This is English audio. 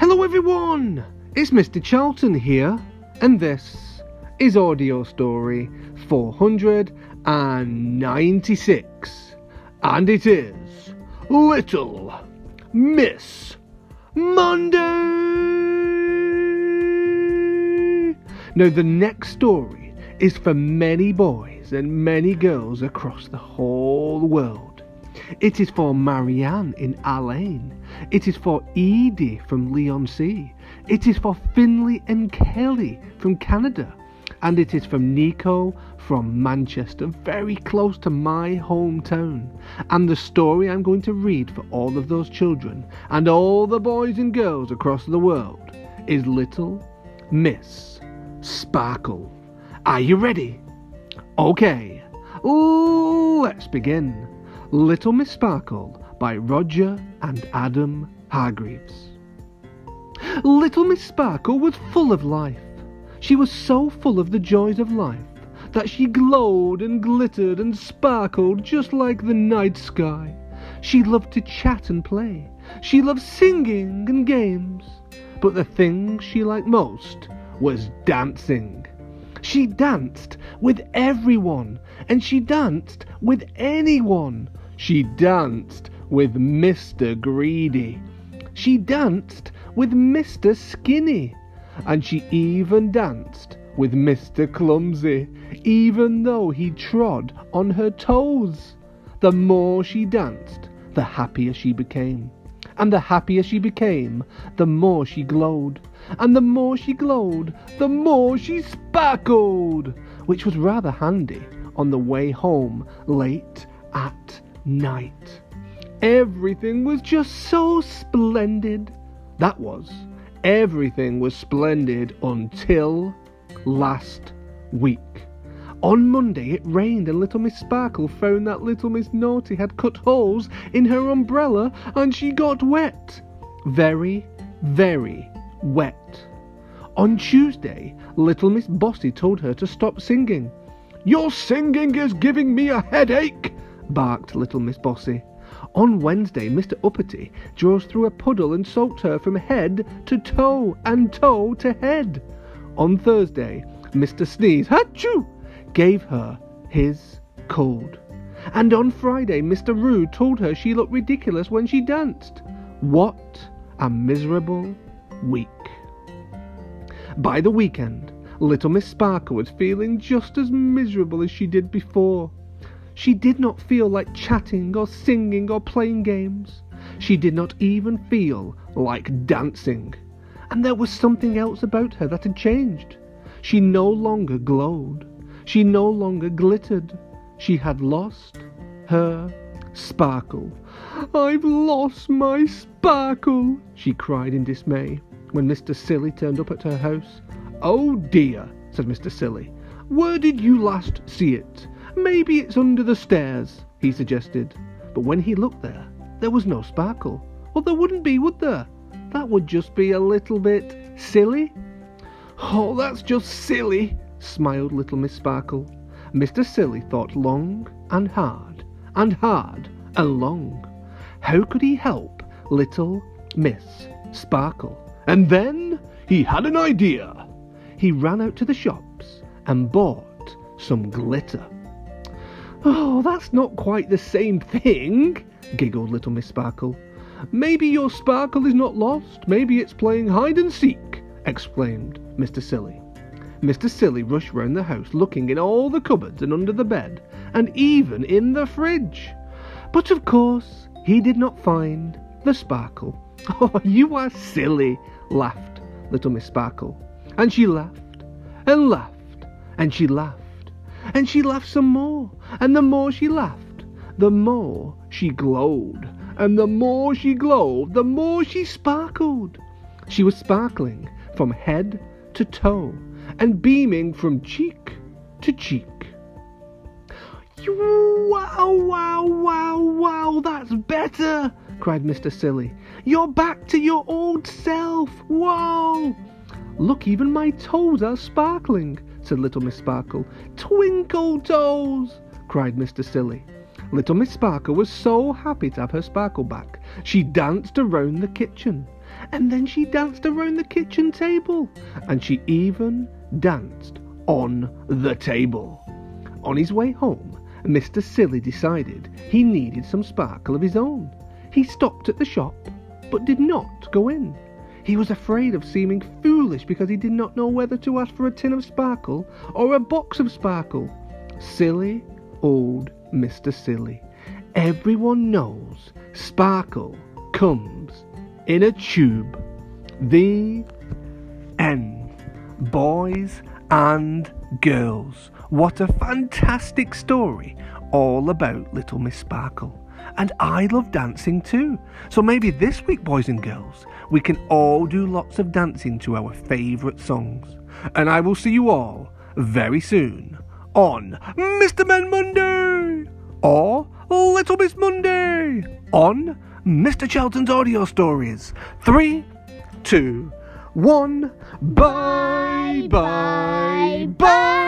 Hello, everyone! It's Mr. Charlton here, and this is Audio Story 496, and it is Little Miss Monday! Now, the next story is for many boys and many girls across the whole world. It is for Marianne in Allain. It is for Edie from Leigh-on-Sea. It is for Finley and Kelly from Canada. And it is from Nico from Manchester, very close to my hometown. And the story I'm going to read for all of those children and all the boys and girls across the world is Little Miss Sparkle. Are you ready? Okay, Ooh, let's begin. Little Miss Sparkle by Roger and Adam Hargreaves. Little Miss Sparkle was full of life. She was so full of the joys of life that she glowed and glittered and sparkled just like the night sky. She loved to chat and play. She loved singing and games. But the thing she liked most was dancing. She danced with everyone, and she danced with anyone. She danced with Mr. Greedy. She danced with Mr. Skinny. And she even danced with Mr. Clumsy, even though he trod on her toes. The more she danced, the happier she became. And the happier she became, the more she glowed. And the more she glowed, the more she sparkled, which was rather handy on the way home late at night. Everything was just so splendid. That was. Everything was splendid until last week. On Monday it rained and little Miss Sparkle found that little Miss Naughty had cut holes in her umbrella and she got wet. Very, very wet. On Tuesday, little Miss Bossy told her to stop singing. Your singing is giving me a headache, barked little Miss Bossy. On Wednesday, Mr. Uppity drove through a puddle and soaked her from head to toe and toe to head. On Thursday, Mr. Sneeze, Hachoo! gave her his cold. And on Friday, Mr. Rude told her she looked ridiculous when she danced. What a miserable week. By the weekend, little Miss Sparkle was feeling just as miserable as she did before. She did not feel like chatting or singing or playing games. She did not even feel like dancing. And there was something else about her that had changed. She no longer glowed. She no longer glittered. She had lost her sparkle. I've lost my sparkle, she cried in dismay when Mr. Silly turned up at her house. Oh dear, said Mr. Silly. Where did you last see it? Maybe it's under the stairs, he suggested. But when he looked there, there was no sparkle. Well, there wouldn't be, would there? That would just be a little bit silly. Oh, that's just silly, smiled little Miss Sparkle. Mr. Silly thought long and hard, and hard and long. How could he help little Miss Sparkle? And then he had an idea. He ran out to the shops and bought some glitter. Oh, that's not quite the same thing, giggled little Miss Sparkle. Maybe your sparkle is not lost, maybe it's playing hide and seek, exclaimed Mr. Silly. Mr. Silly rushed round the house looking in all the cupboards and under the bed, and even in the fridge. But of course he did not find the sparkle. Oh, you are silly, laughed little Miss Sparkle. And she laughed, and laughed, and she laughed and she laughed some more, and the more she laughed, the more she glowed, and the more she glowed, the more she sparkled. She was sparkling from head to toe, and beaming from cheek to cheek. Wow, wow, wow, wow, that's better, cried Mr. Silly. You're back to your old self. Whoa! Look, even my toes are sparkling said little Miss Sparkle. Twinkle toes! cried Mr. Silly. Little Miss Sparkle was so happy to have her sparkle back. She danced around the kitchen, and then she danced around the kitchen table, and she even danced on the table. On his way home, Mr. Silly decided he needed some sparkle of his own. He stopped at the shop, but did not go in. He was afraid of seeming foolish because he did not know whether to ask for a tin of sparkle or a box of sparkle. Silly old Mr. Silly. Everyone knows sparkle comes in a tube. The end. Boys and girls. What a fantastic story all about Little Miss Sparkle. And I love dancing too. So maybe this week, boys and girls, we can all do lots of dancing to our favourite songs. And I will see you all very soon on Mr. Men Monday or Little Miss Monday on Mr. Charlton's Audio Stories. Three, two, one, Bye, bye bye.